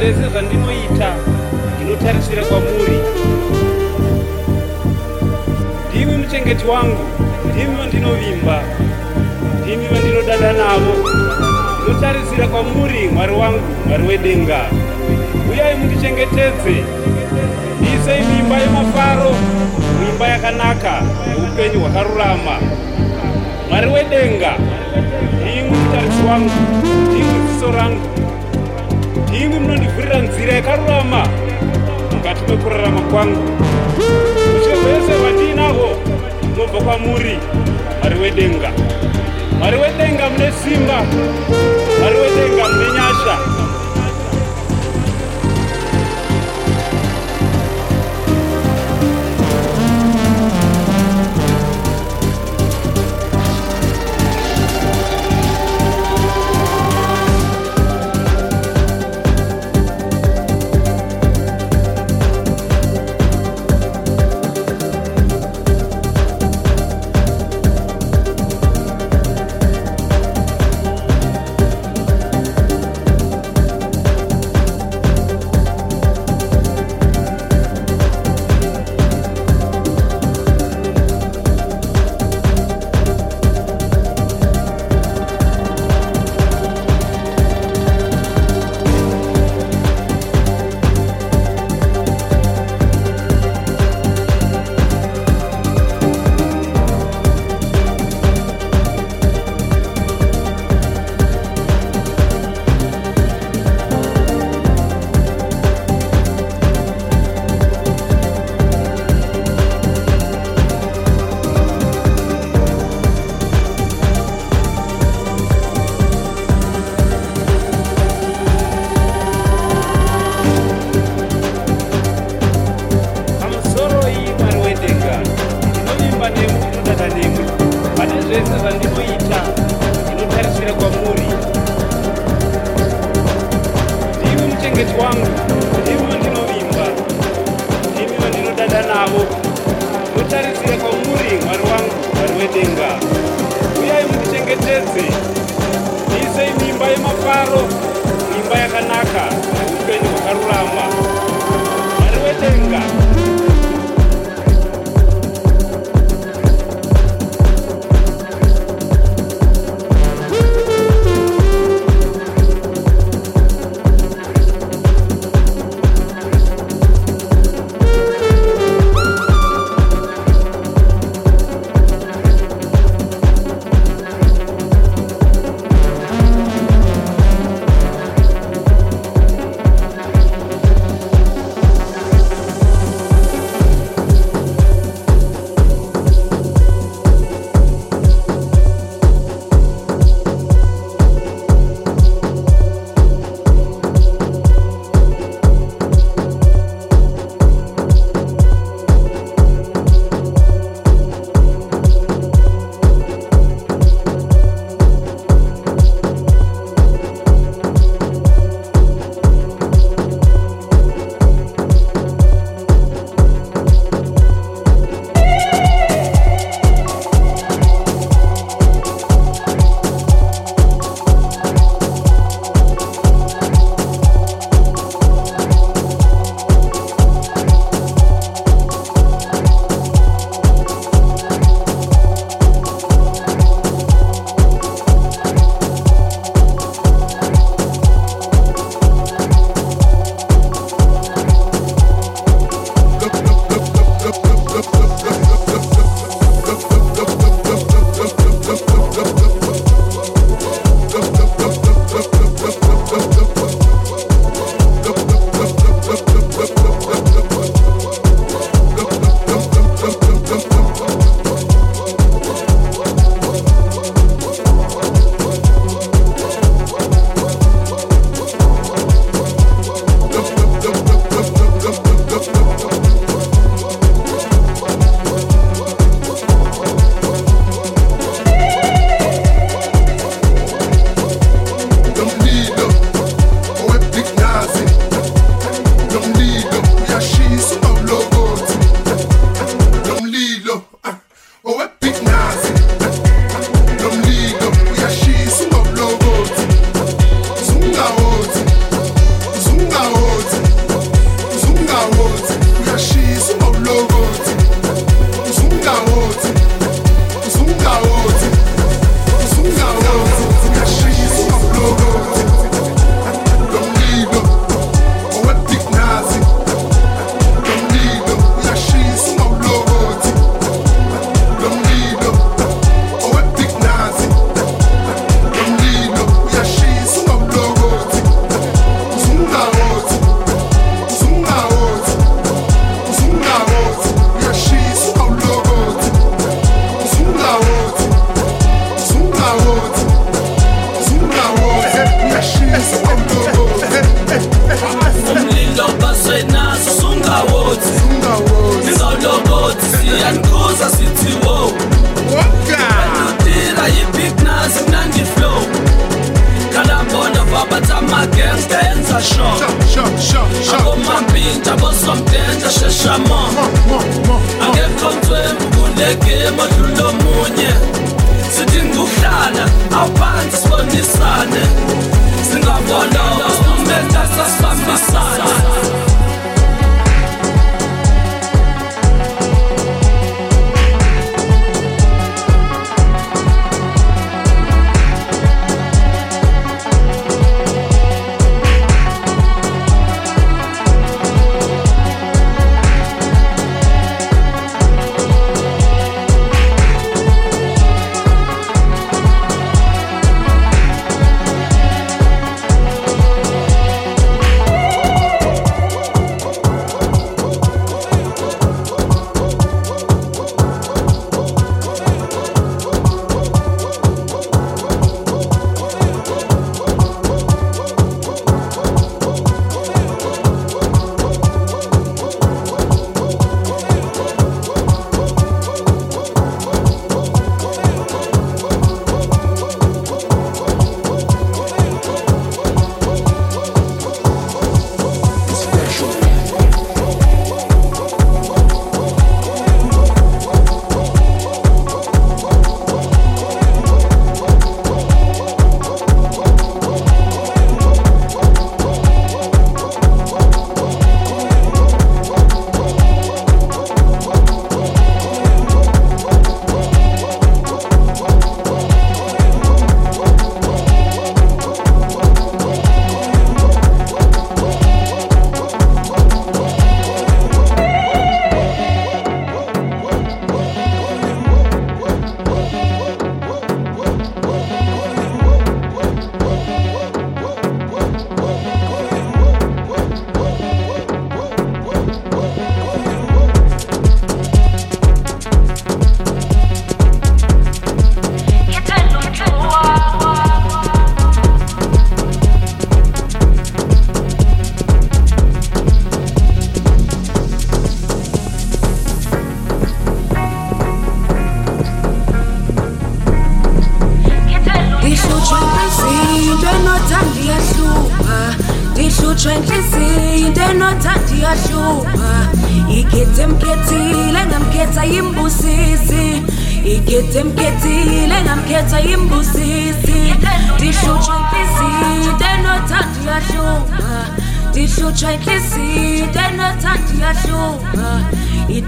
Zvese zvandinoita ndinotarisira kwamuri. Ndimi muchengeti wangu ndimi vandinovimba ndimi vandinodada navo. Ndinotarisira kwamuri mwari wangu mwari wedenga. Uyai mundichengetedze. Ndiisei mimba yemafaro mimba yakanaka yeupenyu hwakarurama. Mwari wedenga ndimwi mutarisi wangu ndimwi ziso rangu ndimwi munondivhurira nzira yakarurama. Mukati mekurarama kwangu. Ushe hwese hwandinahwo hunobva kwamuri mwari wedenga. Mwari wedenga mune simba. Mwari wedenga mune nyasha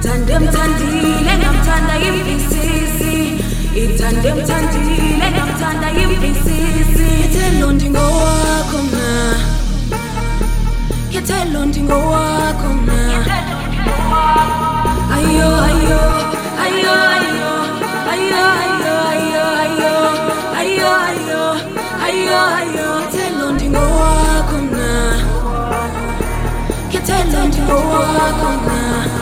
Ithande mthandile ngamthanda imvisisi Ithande mthandile ngamthanda imvisisi Yethelo ndingowakho mna Yethelo ndingowakho mna Ayo ayo ayo ayo ayo ayo ayo ayo ayo ayo ayo. Ayo Yethelo ndingowakho mna Yethelo ndingowakho mna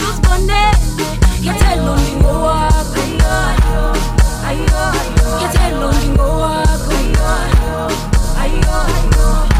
You're telling me go walk, I know, I know.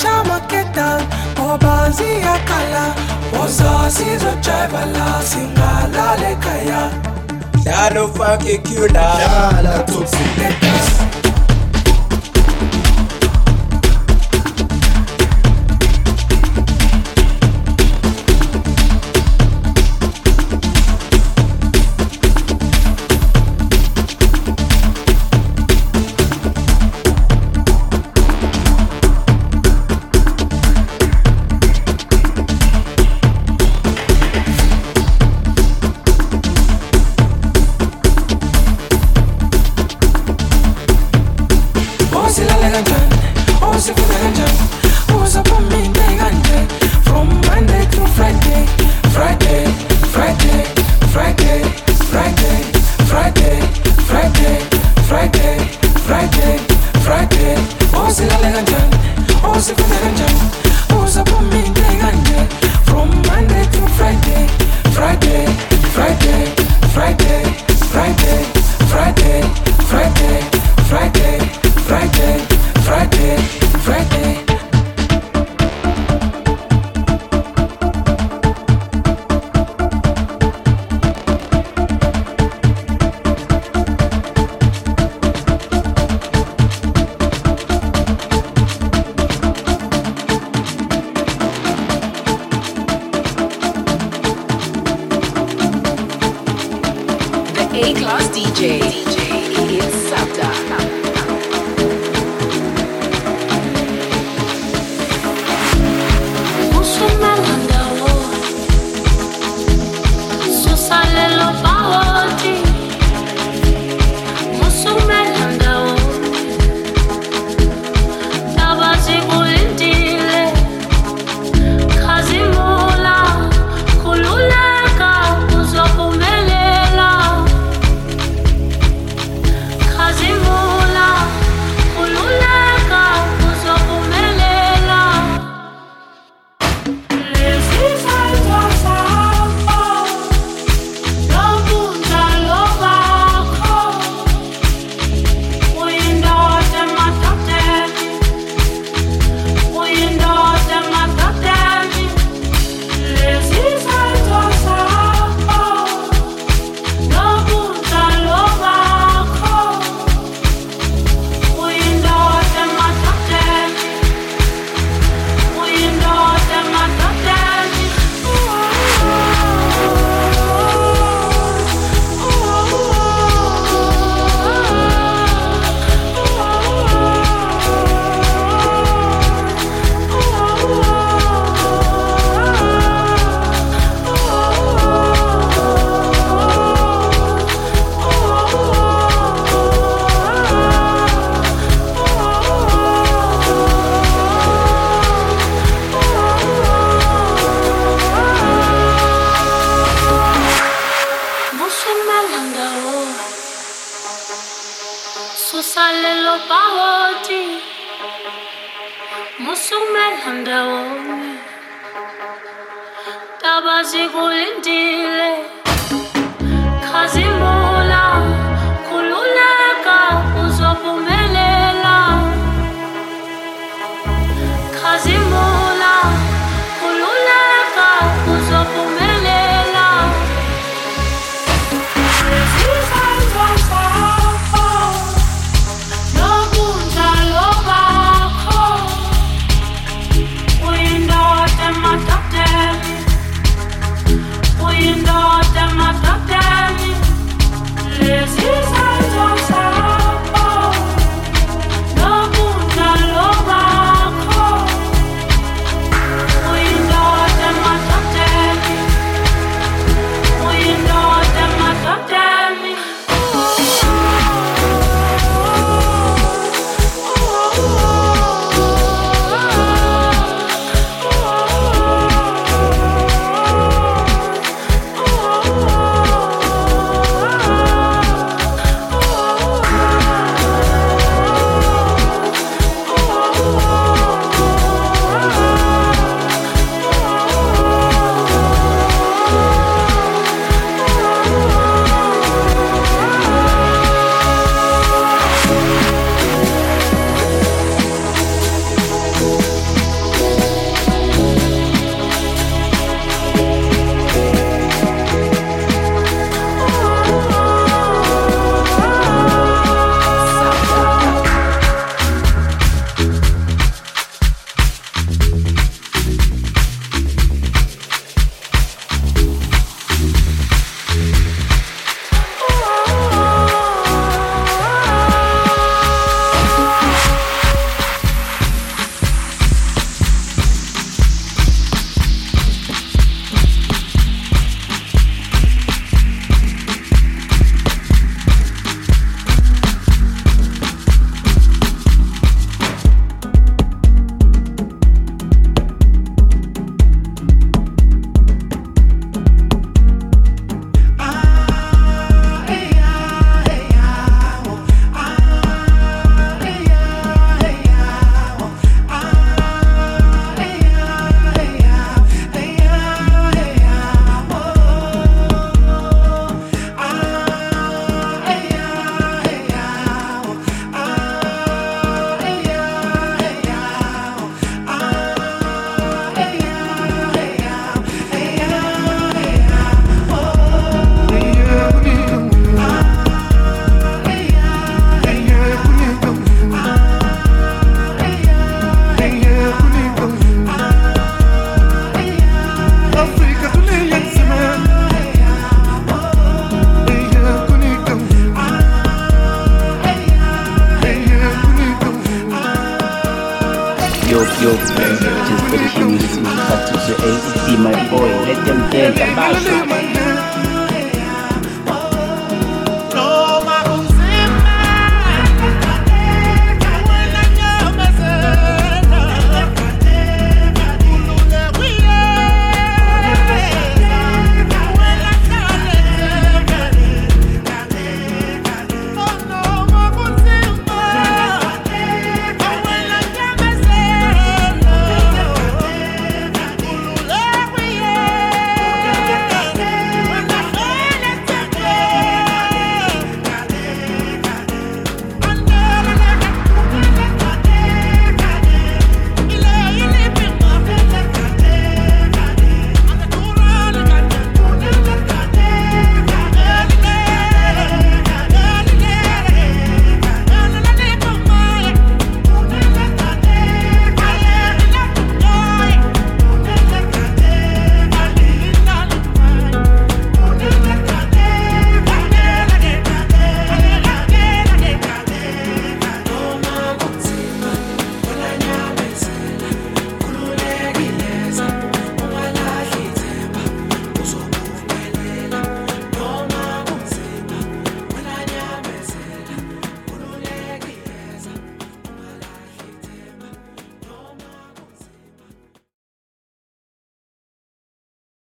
shamaketa mobazi ya kala ozasizocebala singalalekaya lalofakekula lala topsileka